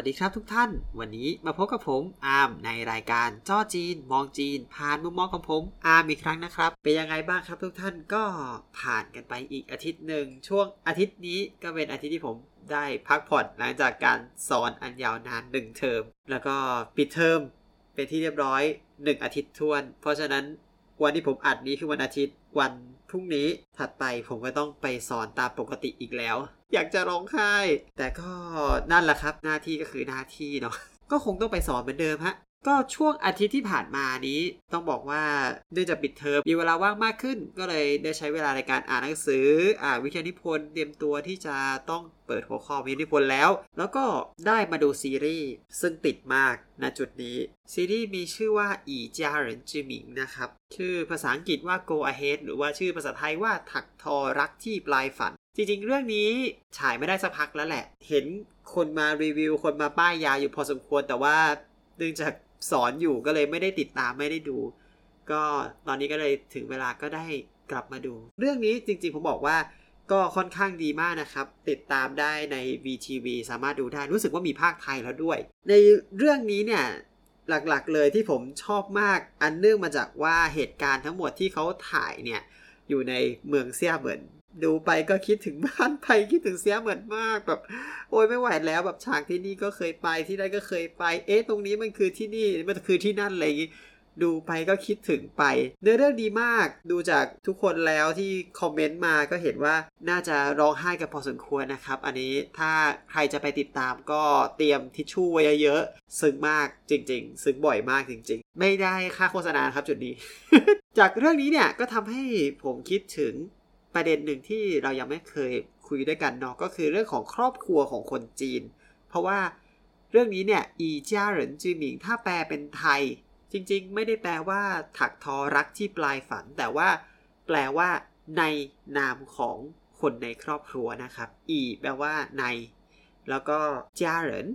วัสดีครับทุกท่าน วันนี้มาพบกับผมอาร์มในรายการจ้อจีน มองจีน ผ่านมุมมองของผมอาร์มอีกครั้งนะครับ เป็นยังไงบ้างครับทุกท่านก็ผ่านกันไปอีกอาทิตย์หนึ่งช่วงอาทิตย์นี้ก็เป็นอาทิตย์ที่ผมได้พักผ่อนหลังจากการสอนอันยาวนานหนึ่งเทอม แล้วก็ปิดเทอมเป็นที่เรียบร้อยหนึ่งอาทิตย์ถ้วน เพราะฉะนั้นวันที่ผมอัดนี้คือวันอาทิตย์วันพรุ่งนี้ถัดไปผมก็ต้องไปสอนตามปกติอีกแล้ว อยากจะร้องไห้ แต่ก็นั่นแหละครับ หน้าที่ก็คือหน้าที่เนาะก็คงต้องไปสอนเหมือนเดิมฮะก็ช่วงอาทิตย์ที่ผ่านมานี้ ต้องบอกว่าเนื่องจากปิดเทอมมีเวลาว่างมากขึ้น ก็เลยได้ใช้เวลาในการอ่านหนังสือ อ่านวิทยานิพนธ์เตรียมตัวที่จะต้องเปิดหัวข้อวิทยานิพนธ์แล้ว แล้วก็ได้มาดูซีรีส์ซึ่งติดมากณจุดนี้ ซีรีส์มีชื่อว่าอีจาเหรินจิมิงนะครับ ชื่อภาษาอังกฤษว่า go ahead หรือว่าชื่อภาษาไทยว่าถักทอรักที่ปลายฝัน จริงๆ เรื่องนี้ฉายไม่ได้สักพักแล้วแหละ เห็นคนมารีวิว คนมาป้ายยาอยู่พอสมควรแต่ว่าเนื่องจากสอนอยู่ก็เลยไม่ได้ติดตามไม่ได้ดู ก็ตอนนี้ก็เลยถึงเวลาก็ได้กลับมาดู เรื่องนี้จริงๆ ผมบอกว่าก็ค่อนข้างดีมากนะครับ ติดตามได้ใน VTV สามารถดูได้รู้สึกว่ามีภาคไทยแล้วด้วย ในเรื่องนี้เนี่ยหลักๆเลยที่ผมชอบมากอันเนื่องมาจากว่าเหตุการณ์ทั้งหมดที่เขาถ่ายเนี่ยอยู่ในเมืองเซียเหมือน ดูไปก็คิดถึงบ้านไปคิดถึงเสียเหมือนมากแบบ โอ้ยไม่ไหวแล้วแบบฉากที่นี่ก็เคยไปที่นั่นก็เคยไป เอ๊ะตรงนี้มันคือที่นี่มันคือที่นั่นอะไรอย่างงี้ดูไปก็คิดถึงไป เนื้อเรื่องดีมากดูจากทุกคนแล้วที่คอมเมนต์มาก็เห็นว่าน่าจะร้องไห้กันพอสมควรนะครับ อันนี้ถ้าใครจะไปติดตามก็เตรียมทิชชู่ไว้เยอะๆซึ้งมากจริง ๆ ซึ้งบ่อยมากจริง ๆ ไม่ได้ค่าโฆษณาครับจุดนี้ จากเรื่องนี้เนี่ยก็ทำให้ผมคิดถึง ประเด็นหนึ่งที่เรายังไม่เคยคุยด้วยกันเนาะก็คือเรื่องของครอบครัวของคนจีน เพราะว่าเรื่องนี้เนี่ยอีจ้าเหรินจือหมิงถ้าแปลเป็นไทย จริงๆ ไม่ได้แปลว่าถักทอรักที่ปลายฝัน แต่ว่าแปลว่า ในนามของคนในครอบครัวนะครับ อีแปลว่าใน แล้วก็จ้าเหริน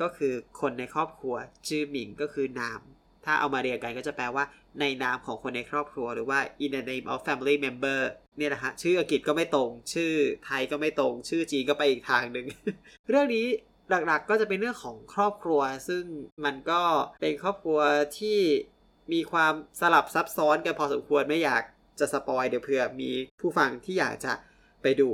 ก็คือคนในครอบครัว จือหมิงก็คือนาม ถ้าเอามาเรียงกันก็จะแปลว่า ในนามของคนในครอบครัว หรือว่า in the name of family member เนี่ยนะฮะชื่ออังกฤษก็ไม่ตรง ชื่อไทยก็ไม่ตรง ชื่อจีนก็ไปอีกทางหนึ่งเรื่องนี้หลักๆก็จะเป็นเรื่องของครอบครัว ซึ่งมันก็เป็นครอบครัวที่มีความสลับซับซ้อนกันพอสมควรไม่อยากจะสปอยเดี๋ยวเผื่อมีผู้ฟังที่อยากจะไปดู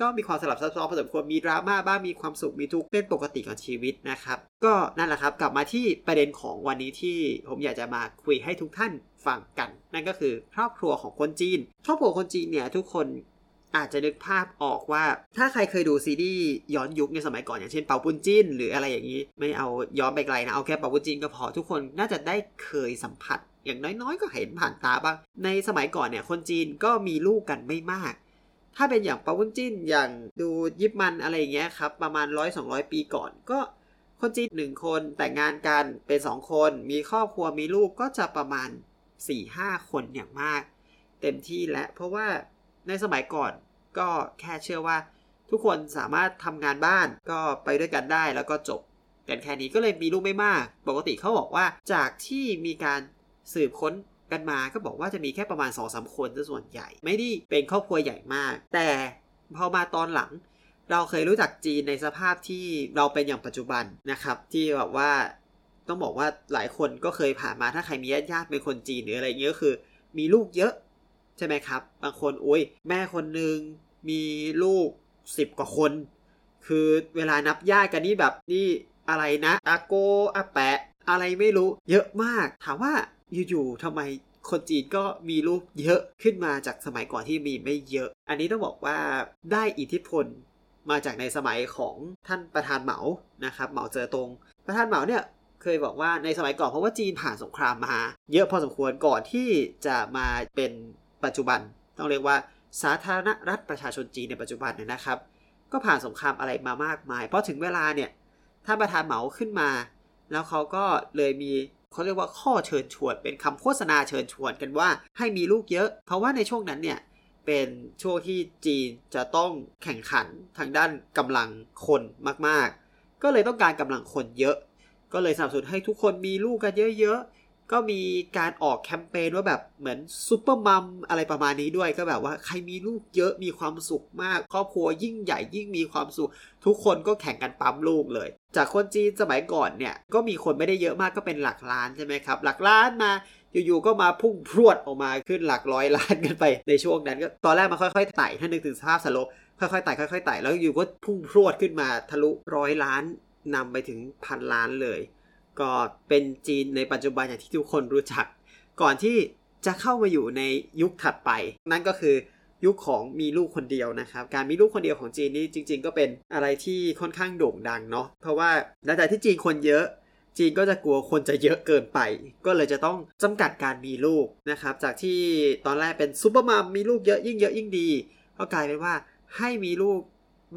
ก็มีความสลับซับซ้อนพอสมควรมีดราม่าบ้างมีความสุขมีทุกข์เป็นปกติของชีวิตนะครับ ก็นั่นแหละครับกลับมาที่ประเด็นของวันนี้ที่ผมอยากจะมาคุยให้ทุกท่าน ฟังกัน นั่นก็คือครอบครัวของคนจีน ครอบครัวคนจีนเนี่ยทุกคนอาจจะนึกภาพออกว่า ถ้าใครเคยดูซีรีส์ย้อนยุคในสมัยก่อนอย่างเช่นเปาปุ้นจินหรืออะไรอย่างนี้ ไม่เอาย้อนไปไกลนะ เอาแค่เปาปุ้นจินก็พอทุกคนน่าจะได้เคยสัมผัส อย่างน้อยๆ ก็เห็นผ่านตาบ้าง ในสมัยก่อนเนี่ยคนจีนก็มีลูกกันไม่มาก ถ้าเป็นอย่างเปาวุ้นจิ้นอย่างดูยิปมันอะไรอย่างเงี้ยครับประมาณร้อยสองร้อยปีก่อนก็คนจีนหนึ่งคนแต่งงานกันเป็นสองคน มีครอบครัวมีลูกก็จะประมาณ สี่ห้าคนอย่างมากเต็มที่และ เพราะว่าในสมัยก่อนก็แค่เชื่อว่า ทุกคนสามารถทำงานบ้านก็ไปด้วยกันได้แล้วก็จบกันแค่นี้ก็เลยมีลูกไม่มาก ปกติเขาบอกว่าจากที่มีการสืบค้นกันมาก็บอกว่าจะมีแค่ประมาณ2อสคนซะส่วนใหญ่ ไม่ได้เป็นครอบครัวใหญ่มาก แต่พอมาตอนหลัง เราเคยรู้จักจีนในสภาพที่เราเป็นอย่างปัจจุบันนะครับ ที่แบบว่า ต้องบอกว่าหลายคนก็เคยผ่านมาถ้าใครมีญาติญาติเป็นคนจีนหรืออะไรเงี้ยก็คือ มีลูกเยอะ ใช่ไหมครับ บางคนโอ้ยแม่คนหนึ่งมีลูกสิบกว่าคน คือเวลานับญาติกันนี่แบบนี่อะไรนะอาโกอาแปะ อะไรไม่รู้ เยอะมาก ถามว่าอยู่ๆทำไมคนจีนก็มีลูกเยอะขึ้นมาจากสมัยก่อนที่มีไม่เยอะ อันนี้ต้องบอกว่าได้อิทธิพลมาจากในสมัยของท่านประธานเหมานะครับเหมาเจอตรงประธานเหมาเนี่ย เคยบอกว่าในสมัยก่อนเพราะว่าจีนผ่านสงครามมา เยอะพอสมควรก่อนที่จะมาเป็นปัจจุบัน ต้องเรียกว่าสาธารณรัฐประชาชนจีนในปัจจุบันเนี่ยนะครับ ก็ผ่านสงครามอะไรมามากมาย เพราะถึงเวลาเนี่ยท่านประธานเหมาขึ้นมา แล้วเขาก็เลยมีเขาเรียกว่าข้อเชิญชวน เป็นคำโฆษณาเชิญชวนกันว่าให้มีลูกเยอะ เพราะว่าในช่วงนั้นเนี่ยเป็นช่วงที่จีนจะต้องแข่งขันทางด้านกำลังคนมากๆ ก็เลยต้องการกำลังคนเยอะ ก็เลยสนับสนุนให้ทุกคนมีลูกกันเยอะๆ ก็มีการออกแคมเปญว่าแบบเหมือนซูเปอร์มัมอะไรประมาณนี้ด้วยก็แบบว่าใครมีลูกเยอะมีความสุขมาก ครอบครัวยิ่งใหญ่ยิ่งมีความสุข ทุกคนก็แข่งกันปั๊มลูกเลย จากคนจีนสมัยก่อนเนี่ย ก็มีคนไม่ได้เยอะมากก็เป็นหลักล้านใช่ไหมครับ หลักล้านมาอยู่ๆ ก็มาพุ่งพรวดออกมาขึ้นหลักร้อยล้านกันไปในช่วงนั้นก็ตอนแรกมันค่อยๆไต่ถ้านึกถึงสภาพสโลปค่อยๆไต่ค่อยๆไต่แล้วอยู่ก็พุ่งพรวดขึ้นมาทะลุร้อยล้าน นำไปถึงพันล้านเลย ก็เป็นจีนในปัจจุบันอย่างที่ทุกคนรู้จัก ก่อนที่จะเข้ามาอยู่ในยุคถัดไป นั่นก็คือยุคของมีลูกคนเดียวนะครับ การมีลูกคนเดียวของจีนนี่จริง ๆ ก็เป็นอะไรที่ค่อนข้างโด่งดังเนาะเพราะว่าหลังจากที่จีนคนเยอะ จีนก็จะกลัวคนจะเยอะเกินไป ก็เลยจะต้องจำกัดการมีลูกนะครับ จากที่ตอนแรกเป็นซูเปอร์มัมมีลูกเยอะยิ่งเยอะยิ่งดี ก็กลายเป็นว่าให้มีลูก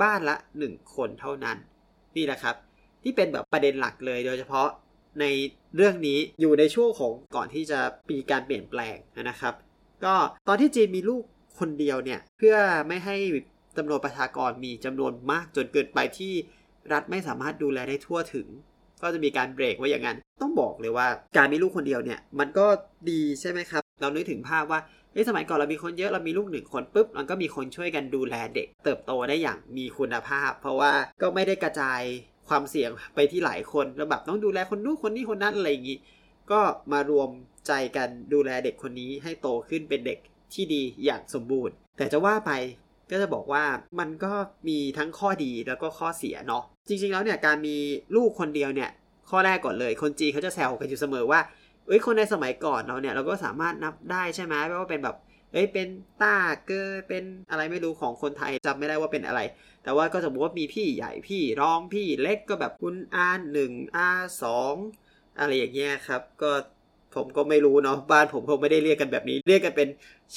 บ้านละ 1 คนเท่านั้น นี่แหละครับ ที่เป็นแบบประเด็นหลักเลยโดยเฉพาะในเรื่องนี้อยู่ในช่วงของก่อนที่จะมีการเปลี่ยนแปลงนะครับ ก็ตอนที่จีนมีลูกคนเดียวเนี่ยเพื่อไม่ให้จำนวนประชากรมีจำนวนมากจนเกินไปที่รัฐไม่สามารถดูแลได้ทั่วถึง ก็จะมีการเบรกไว้อย่างนั้น ต้องบอกเลยว่าการมีลูกคนเดียวเนี่ยมันก็ดีใช่ไหมครับ เรานึกถึงภาพว่าเอ้สมัยก่อนเรามีคนเยอะเรามีลูกหนึ่งคนปุ๊บมันก็มีคนช่วยกันดูแลเด็ก เติบโตได้อย่างมีคุณภาพ เพราะว่าก็ไม่ได้กระจาย ความเสี่ยงไปที่หลายคนแล้วแบบต้องดูแลคนนู้นคนนี้คนนั้นอะไรอย่างนี้ก็มารวมใจกันดูแลเด็กคนนี้ให้โตขึ้นเป็นเด็กที่ดีอย่างสมบูรณ์ แต่จะว่าไปก็จะบอกว่ามันก็มีทั้งข้อดีแล้วก็ข้อเสียเนาะจริง ๆ แล้วเนี่ยการมีลูกคนเดียวเนี่ยข้อแรกก่อนเลย คนจีนเขาจะแซวกันอยู่เสมอว่าเอ้ยคนในสมัยก่อนเราเนี่ยเราก็สามารถนับได้ใช่ไหมว่าเป็นแบบ เอ้ยเป็นต้าเกอเป็นอะไรไม่รู้ของคนไทยจำไม่ได้ว่าเป็นอะไร แต่ว่าก็สมมติว่ามีพี่ใหญ่พี่รองพี่เล็กก็แบบคุณอาหนึ่งอาสองอะไรอย่างเงี้ยครับ ก็ผมก็ไม่รู้เนาะบ้านผมคงไม่ได้เรียกกันแบบนี้ เรียกกันเป็น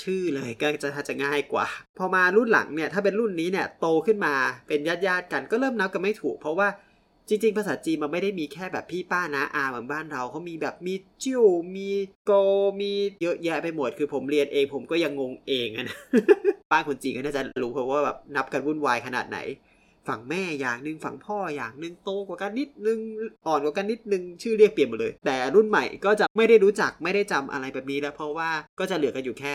ชื่อเลยก็จะจะง่ายกว่า พอมารุ่นหลังเนี่ยถ้าเป็นรุ่นนี้เนี่ยโตขึ้นมาเป็นญาติญาติกันก็เริ่มนับกันไม่ถูก เพราะว่า จริง ๆ ภาษาจีนมันไม่ได้มีแค่แบบพี่ป้านะอาเหมือนบ้านเราเขามีแบบมีจิ้วมีโกมีเยอะแยะไปหมดคือผมเรียนเองผมก็ยังงงเองนะบ้าคนจีนก็น่าจะรู้เพราะว่าแบบนับกันวุ่นวายขนาดไหน ฝั่งแม่อย่างหนึ่งฝั่งพ่ออย่างหนึ่งโตกว่ากันนิดนึงอ่อนกว่ากันนิดนึงชื่อเรียกเปลี่ยนหมดเลย แต่รุ่นใหม่ก็จะไม่ได้รู้จักไม่ได้จำอะไรแบบนี้แล้วเพราะว่าก็จะเหลือกันอยู่แค่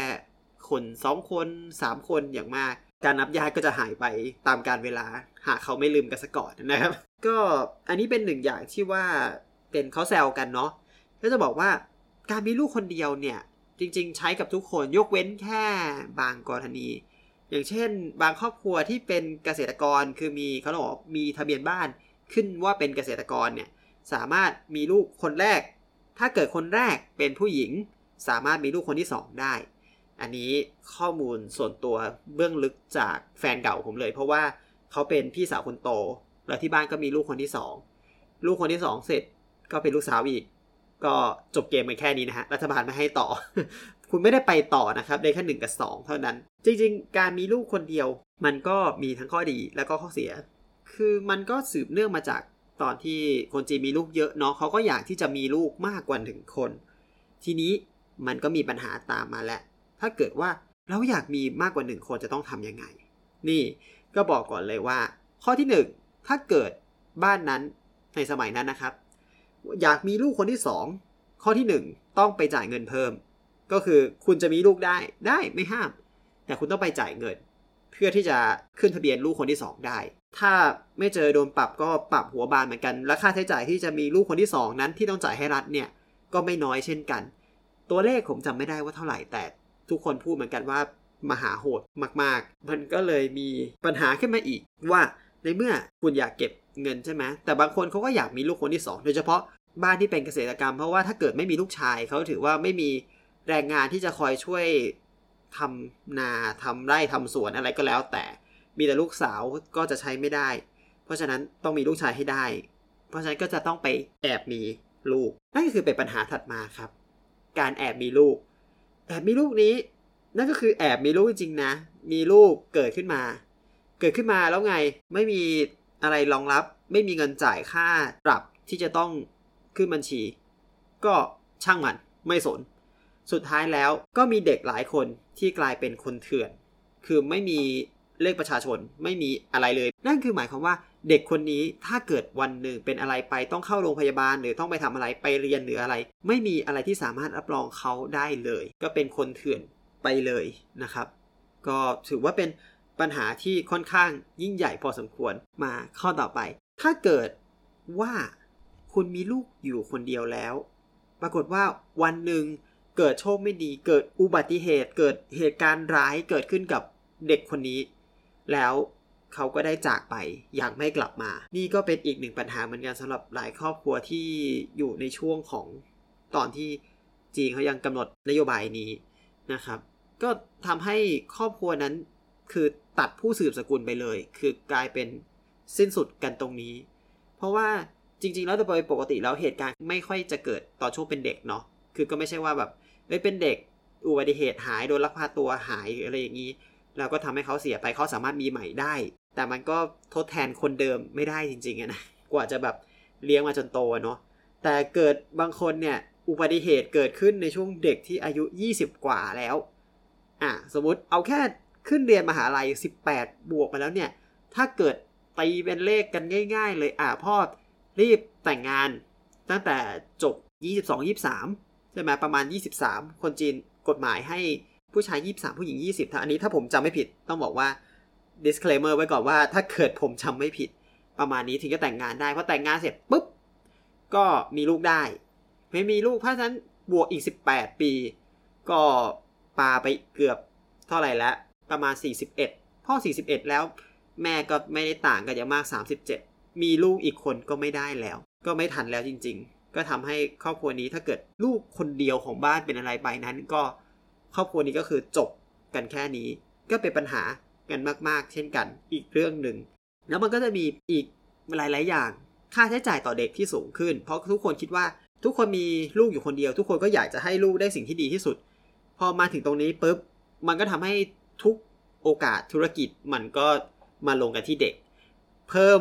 คนสองคนสามคนอย่างมาก การนับญาติก็จะหายไปตามการเวลา หากเขาไม่ลืมกันซะก่อนนะครับ ก็อันนี้เป็นหนึ่งอย่างที่ว่าเป็นเขาแซวกันเนาะก็จะบอกว่าการมีลูกคนเดียวเนี่ย จริง ๆ ใช้กับทุกคนยกเว้นแค่บางกรณี อย่างเช่น บางครอบครัวที่เป็นเกษตรกรคือมีเขาบอกมีทะเบียนบ้านขึ้นว่าเป็นเกษตรกรเนี่ยสามารถมีลูกคนแรก ถ้าเกิดคนแรกเป็นผู้หญิง สามารถมีลูกคนที่สองได้ อันนี้ข้อมูลส่วนตัวเบื้องลึกจากแฟนเก่าผมเลย เพราะว่าเขาเป็นพี่สาวคนโต แล้วที่บ้านก็มีลูกคนที่สองลูกคนที่สองเสร็จก็เป็นลูกสาวอีก ก็จบเกมไปแค่นี้นะฮะรัฐบาลไม่ให้ต่อ คุณไม่ได้ไปต่อนะครับได้แค่หนึ่งกับสองเท่านั้น จริงๆ การมีลูกคนเดียว มันก็มีทั้งข้อดีแล้วก็ข้อเสีย คือมันก็สืบเนื่องมาจากตอนที่คนจีนมีลูกเยอะเนาะเขาก็อยากที่จะมีลูกมากกว่าหนึ่งคน ทีนี้มันก็มีปัญหาตามมาแหล้ว ถ้าเกิดว่าเราอยากมีมากกว่าหนึ่งคนจะต้องทำยังไง นี่ก็บอกก่อนเลยว่า ข้อที่หนึ่งถ้าเกิดบ้านนั้นในสมัยนั้นนะครับ อยากมีลูกคนที่สองข้อที่หนึ่งต้องไปจ่ายเงินเพิ่ม ก็คือคุณจะมีลูกได้ได้ไม่ห้าม แต่คุณต้องไปจ่ายเงิน เพื่อที่จะขึ้นทะเบียนลูกคนที่สองได้ ถ้าไม่เจอโดนปรับก็ปรับหัวบานเหมือนกัน และค่าใช้จ่ายที่จะมีลูกคนที่สองนั้นที่ต้องจ่ายให้รัฐเนี่ยก็ไม่น้อยเช่นกัน ตัวเลขผมจำไม่ได้ว่าเท่าไหร่แต่ ทุกคนพูดเหมือนกันว่ามหาโหดมาก ๆ มันก็เลยมีปัญหาขึ้นมาอีกว่าในเมื่อคุณอยากเก็บเงินใช่ไหมแต่บางคนเขาก็อยากมีลูกคนที่สองโดยเฉพาะบ้านที่เป็นเกษตรกรรม เพราะว่าถ้าเกิดไม่มีลูกชายเขาถือว่าไม่มีแรงงานที่จะคอยช่วยทำนาทำไร่ทำสวนอะไรก็แล้ว แต่มีแต่ลูกสาวก็จะใช้ไม่ได้ เพราะฉะนั้นต้องมีลูกชายให้ได้ เพราะฉะนั้นก็จะต้องไปแอบมีลูก นั่นก็คือเป็นปัญหาถัดมาครับ การแอบมีลูก แอบมีลูกนี้ นั่นก็คือแอบมีลูกจริงๆนะ มีลูกเกิดขึ้นมา เกิดขึ้นมาแล้วไงไม่มีอะไรรองรับ ไม่มีเงินจ่ายค่าปรับที่จะต้องขึ้นบัญชี ก็ช่างมันไม่สน สุดท้ายแล้วก็มีเด็กหลายคนที่กลายเป็นคนเถื่อน คือไม่มีเลขประชาชนไม่มีอะไรเลย นั่นคือหมายความว่า เด็กคนนี้ถ้าเกิดวันหนึ่งเป็นอะไรไปต้องเข้าโรงพยาบาล หรือต้องไปทำอะไรไปเรียนหรืออะไร ไม่มีอะไรที่สามารถรับรองเขาได้เลย ก็เป็นคนเถื่อนไปเลยนะครับ ก็ถือว่าเป็นปัญหาที่ค่อนข้างยิ่งใหญ่พอสมควรมาข้อต่อไป ถ้าเกิดว่าคุณมีลูกอยู่คนเดียวแล้ว ปรากฏว่าวันหนึ่งเกิดโชคไม่ดีเกิดอุบัติเหตุ เกิดเหตุการณ์ร้ายเกิดขึ้นกับเด็กคนนี้ แล้ว เขาก็ได้จากไปอย่างไม่กลับมา นี่ก็เป็นอีกหนึ่งปัญหาเหมือนกันสำหรับหลายครอบครัวที่อยู่ในช่วงของตอนที่จีนเขายังกำหนดนโยบายนี้นะครับ ก็ทำให้ครอบครัวนั้นคือตัดผู้สืบสกุลไปเลย คือกลายเป็นสิ้นสุดกันตรงนี้ เพราะว่าจริง ๆ แล้วโดยปกติแล้วเหตุการณ์ไม่ค่อยจะเกิดตอนช่วงเป็นเด็กเนาะคือก็ไม่ใช่ว่าแบบเอ้ยเป็นเด็กอุบัติเหตุหายโดนลักพาตัวหายอะไรอย่างนี้ แล้วก็ทำให้เขาเสียไปเขาสามารถมีใหม่ได้ แต่มันก็ทดแทนคนเดิมไม่ได้จริงๆนะกว่าจะแบบเลี้ยงมาจนโตเนาะแต่เกิดบางคนเนี่ยอุบัติเหตุเกิดขึ้นในช่วงเด็กที่อายุ 20 กว่าแล้วอะสมมติเอาแค่ขึ้นเรียนมหาลัย 18 บวกมาแล้วเนี่ย ถ้าเกิดตีเป็นเลขกันง่าย ๆ เลยอะพ่อรีบแต่งงานตั้งแต่จบ 22 23 ใช่ไหมประมาณ 23 คนจีนกฎหมายให้ ผู้ชาย 23 ผู้หญิง 20ถ้าอันนี้ถ้าผมจำไม่ผิดต้องบอกว่า disclaimer ไว้ก่อนว่าถ้าเกิดผมจำไม่ผิดประมาณนี้ถึงจะแต่งงานได้เพอแต่งงานเสร็จปุ๊บก็มีลูกได้ ไม่มีลูกเพราะฉะนั้นบวกอีก 18 ปี ก็ปาไปเกือบเท่าไหร่แล้วประมาณ 41 พ่อ 41 แล้วแม่ก็ไม่ได้ต่างกันอย่างมาก 37 มีลูกอีกคนก็ไม่ได้แล้ว ก็ไม่ทันแล้วจริง ๆ ก็ทำให้ครอบครัวนี้ถ้าเกิดลูกคนเดียวของบ้านเป็นอะไรไปนั้นก็ ครอบครัวนี้ก็คือจบกันแค่นี้ก็เป็นปัญหากันมาก ๆ เช่นกันอีกเรื่องหนึ่ง แล้วมันก็จะมีอีกหลาย ๆ อย่าง ค่าใช้จ่ายต่อเด็กที่สูงขึ้น เพราะทุกคนคิดว่าทุกคนมีลูกอยู่คนเดียว ทุกคนก็อยากจะให้ลูกได้สิ่งที่ดีที่สุด พอมาถึงตรงนี้ปุ๊บมันก็ทำให้ทุกโอกาสธุรกิจมันก็มาลงกันที่เด็ก เพิ่ม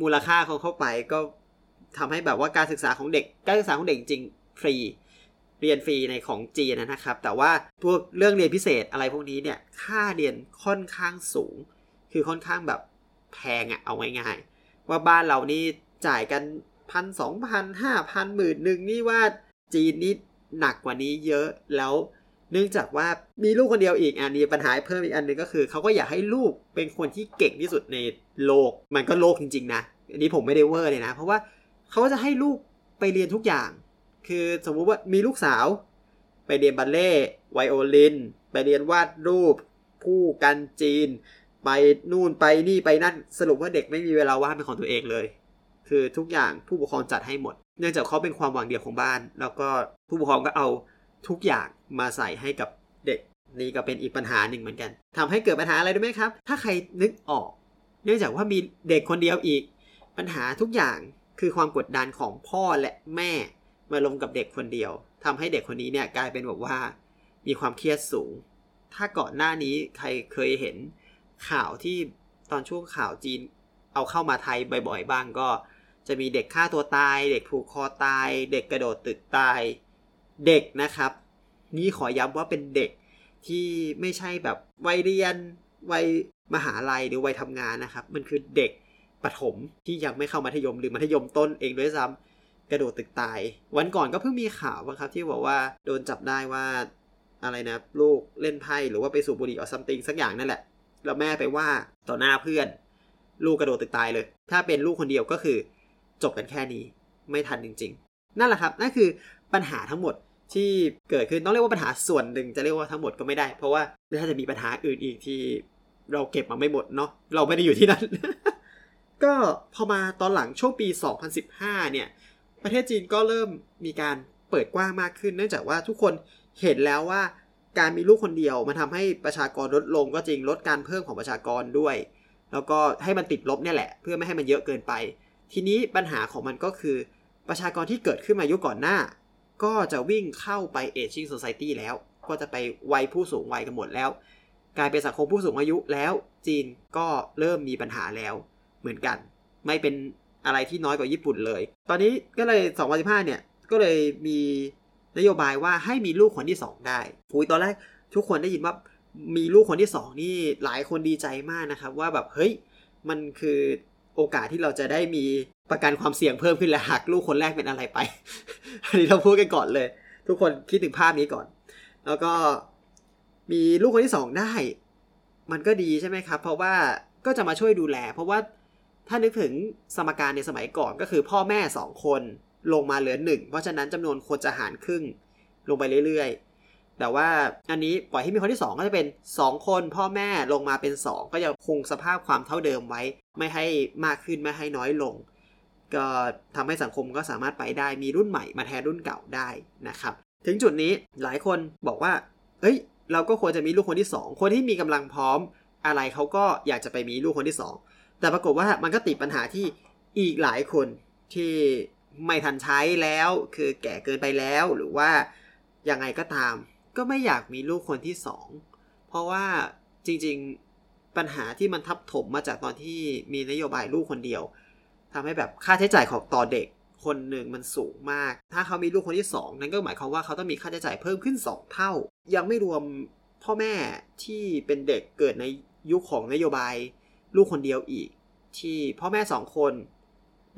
มูลค่าของเข้าไปก็ทำให้แบบว่าการศึกษาของเด็ก การศึกษาของเด็กจริงฟรี เรียนฟรีในของจีนนะครับ แต่ว่าพวกเรื่องเรียนพิเศษอะไรพวกนี้เนี่ยค่าเรียนค่อนข้างสูง คือค่อนข้างแบบแพงอะเอาง่ายๆว่าบ้านเรานี่จ่ายกันพันสองพันห้าพันหมื่นหนึ่งนี่ว่าจีนนี่หนักกว่านี้เยอะแล้วเนื่องจากว่ามีลูกคนเดียวอีกอันนี้ปัญหาเพิ่มอีกอันหนึ่งก็คือเขาก็อยากให้ลูกเป็นคนที่เก่งที่สุดในโลก มันก็โลกจริง ๆ นะ อันนี้ผมไม่ได้เวอร์เลยนะ เพราะว่าเขาจะให้ลูกไปเรียนทุกอย่าง คือสมมุติว่ามีลูกสาว ไปเรียนบัลเล่ไวโอลิน ไปเรียนวาดรูป ผู้กันจีน ไปนู่นไปนี่ไปนั่นสรุปว่าเด็กไม่มีเวลาว่างเป็นของตัวเองเลย คือทุกอย่างผู้ปกครองจัดให้หมด เนื่องจากเขาเป็นความหวังเดียวของบ้าน แล้วก็ผู้ปกครองก็เอาทุกอย่างมาใส่ให้กับเด็กนี่ก็เป็นอีกปัญหาหนึ่งเหมือนกันทำให้เกิดปัญหาอะไรรู้ไหมครับ ถ้าใครนึกออก เนื่องจากว่ามีเด็กคนเดียวอีก ปัญหาทุกอย่างคือความกดดันของพ่อและแม่ มาลงกับเด็กคนเดียวทำให้เด็กคนนี้เนี่ยกลายเป็นแบบว่า มีความเครียดสูง ถ้าก่อนหน้านี้ใครเคยเห็นข่าวที่ตอนช่วงข่าวจีนเอาเข้ามาไทยบ่อยๆ บ้างก็จะมีเด็กฆ่าตัวตาย เด็กผูกคอตาย เด็กกระโดดตึกตาย เด็กนะครับ นี่ขอย้ำว่าเป็นเด็กที่ไม่ใช่แบบวัยเรียนวัยมหาลัยหรือวัยทำงานนะครับ มันคือเด็กประถมที่ยังไม่เข้ามัธยมหรือมัธยมต้นเองด้วยซ้ำ กระโดดตึกตาย วันก่อนก็เพิ่งมีข่าวบ้างครับ ที่บอกว่าโดนจับได้ว่าอะไรนะลูกเล่นไพ่หรือว่าไปสูบบุหรี่ออซัมติงสักอย่างนั่นแหละแล้วแม่ไปว่าต่อหน้าเพื่อน ลูกกระโดดตึกตายเลย ถ้าเป็นลูกคนเดียวก็คือ จบกันแค่นี้ไม่ทันจริง ๆ นั่นแหละครับนั่นคือปัญหาทั้งหมดที่เกิดขึ้นต้องเรียกว่าปัญหาส่วนหนึ่งจะเรียกว่าทั้งหมดก็ไม่ได้ เพราะว่าถ้าจะมีปัญหาอื่นอีกที่เราเก็บมาไม่หมดเนาะเราไม่ได้อยู่ที่นั่นก็พอมาตอนหลังช่วงปี 2015 เนี่ย ประเทศจีนก็เริ่มมีการเปิดกว้างมากขึ้น เนื่องจากว่าทุกคนเห็นแล้วว่าการมีลูกคนเดียวมันทำให้ประชากรลดลงก็จริงลดการเพิ่มของประชากรด้วย แล้วก็ให้มันติดลบเนี่ยแหละ เพื่อไม่ให้มันเยอะเกินไป ทีนี้ปัญหาของมันก็คือประชากรที่เกิดขึ้นมายุคก่อนหน้า ก็จะวิ่งเข้าไป aging society แล้ว ก็จะไปวัยผู้สูงวัยกันหมดแล้ว กลายเป็นสังคมผู้สูงอายุแล้วจีนก็เริ่มมีปัญหาแล้วเหมือนกัน ไม่เป็น อะไรที่น้อยกว่าญี่ปุ่นเลย ตอนนี้ก็เลย 2015 เนี่ย ก็เลยมีนโยบายว่าให้มีลูกคนที่ 2 ได้คุยตอนแรกทุกคนได้ยินว่ามีลูกคนที่ 2 นี่หลายคนดีใจมากนะครับ ว่าแบบเฮ้ยมันคือโอกาสที่เราจะได้มีประกันความเสี่ยงเพิ่มขึ้นและหากลูกคนแรกเป็นอะไรไป อันนี้เราพูดกันก่อนเลย ทุกคนคิดถึงภาพนี้ก่อน แล้วก็มีลูกคนที่สองได้ มันก็ดีใช่ไหมครับ เพราะว่าก็จะมาช่วยดูแล เพราะว่า ถ้านึกถึงสมการในสมัยก่อนก็คือพ่อแม่สองคนลงมาเหลือหนึ่งเพราะฉะนั้นจำนวนคนจะหารครึ่งลงไปเรื่อยๆ แต่ว่าอันนี้ปล่อยให้มีคนที่ 2 ก็จะเป็น 2 คนพ่อแม่ลงมาเป็น 2 ก็จะคงสภาพความเท่าเดิมไว้ ไม่ให้มากขึ้นไม่ให้น้อยลง ก็ทำให้สังคมก็สามารถไปได้มีรุ่นใหม่มาแทนรุ่นเก่าได้นะครับ ถึงจุดนี้หลายคนบอกว่า เอ้ย เราก็ควรจะมีลูกคนที่ 2 คนที่มีกำลังพร้อมอะไรเขาก็อยากจะไปมีลูกคนที่ 2 แต่ปรากฏว่ามันก็ติดปัญหาที่อีกหลายคนที่ไม่ทันใช้แล้ว คือแก่เกินไปแล้วหรือว่ายังไงก็ตาม ก็ไม่อยากมีลูกคนที่สองเพราะว่าจริงๆปัญหาที่มันทับถมมาจากตอนที่มีนโยบายลูกคนเดียวทำให้แบบค่าใช้จ่ายของต่อเด็กคนหนึ่งมันสูงมาก ถ้าเขามีลูกคนที่สองนั่นก็หมายความว่าเขาต้องมีค่าใช้จ่ายเพิ่มขึ้นสองเท่า ยังไม่รวมพ่อแม่ที่เป็นเด็กเกิดในยุคของนโยบาย ลูกคนเดียวอีก ที่พ่อแม่สองคน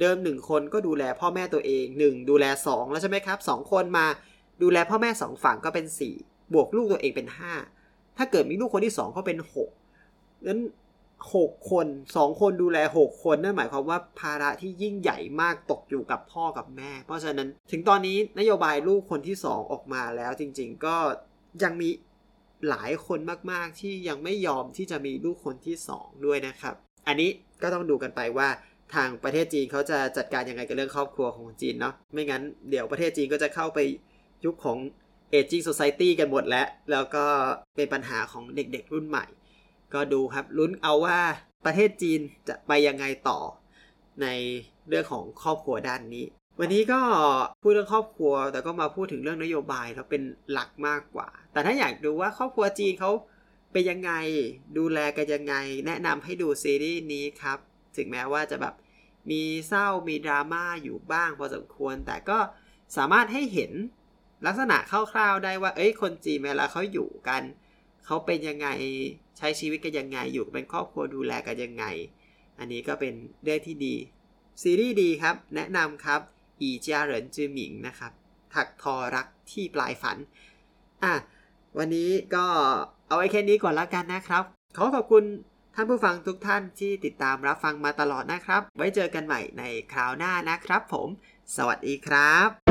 เดิมหนึ่งคนก็ดูแลพ่อแม่ตัวเองหนึ่งดูแลสองแล้วใช่ไหมครับสองคนมาดูแลพ่อแม่สองฝั่งก็เป็นสี่บวกลูกตัวเองเป็นห้าถ้าเกิดมีลูกคนที่สองก็เป็นหกนั้นหกคนสองคนดูแลหกคนนั่นหมายความว่าภาระที่ยิ่งใหญ่มากตกอยู่กับพ่อกับแม่ เพราะฉะนั้นถึงตอนนี้นโยบายลูกคนที่สองออกมาแล้วจริง ๆ ก็ยังมี หลายคนมากๆ ที่ยังไม่ยอมที่จะมีลูกคนที่สองด้วยนะครับ อันนี้ก็ต้องดูกันไปว่าทางประเทศจีนเขาจะจัดการยังไงกับเรื่องครอบครัวของจีนเนาะไม่งั้นเดี๋ยวประเทศจีนก็จะเข้าไปยุคของ aging society กันหมดแล้ว แล้วก็เป็นปัญหาของเด็กๆรุ่นใหม่ ก็ดูครับลุ้นเอาว่าประเทศจีนจะไปยังไงต่อในเรื่องของครอบครัวด้านนี้ วันนี้ก็พูดเรื่องครอบครัว แต่ก็มาพูดถึงเรื่องนโยบายแล้วเป็นหลักมากกว่า แต่ถ้าอยากดูว่าครอบครัวจีนเขาเป็นยังไงดูแลกันยังไง แนะนำให้ดูซีรีส์นี้ครับ ถึงแม้ว่าจะแบบมีเศร้ามีดราม่าอยู่บ้างพอสมควร แต่ก็สามารถให้เห็นลักษณะคร่าวๆได้ว่า เอ้ยคนจีนเวลาเขาอยู่กัน เขาเป็นยังไงใช้ชีวิตกันยังไง อยู่เป็นครอบครัวดูแลกันยังไง อันนี้ก็เป็นเรื่องที่ดีซีรีส์ดีครับ แนะนำครับ อีเจียเหรินจือหมิงนะครับ ถักทอรักที่ปลายฝัน อะ วันนี้ก็เอาไว้แค่นี้ก่อนแล้วกันนะครับ ขอขอบคุณท่านผู้ฟังทุกท่านที่ติดตามรับฟังมาตลอดนะครับ ไว้เจอกันใหม่ในคราวหน้านะครับผม สวัสดีครับ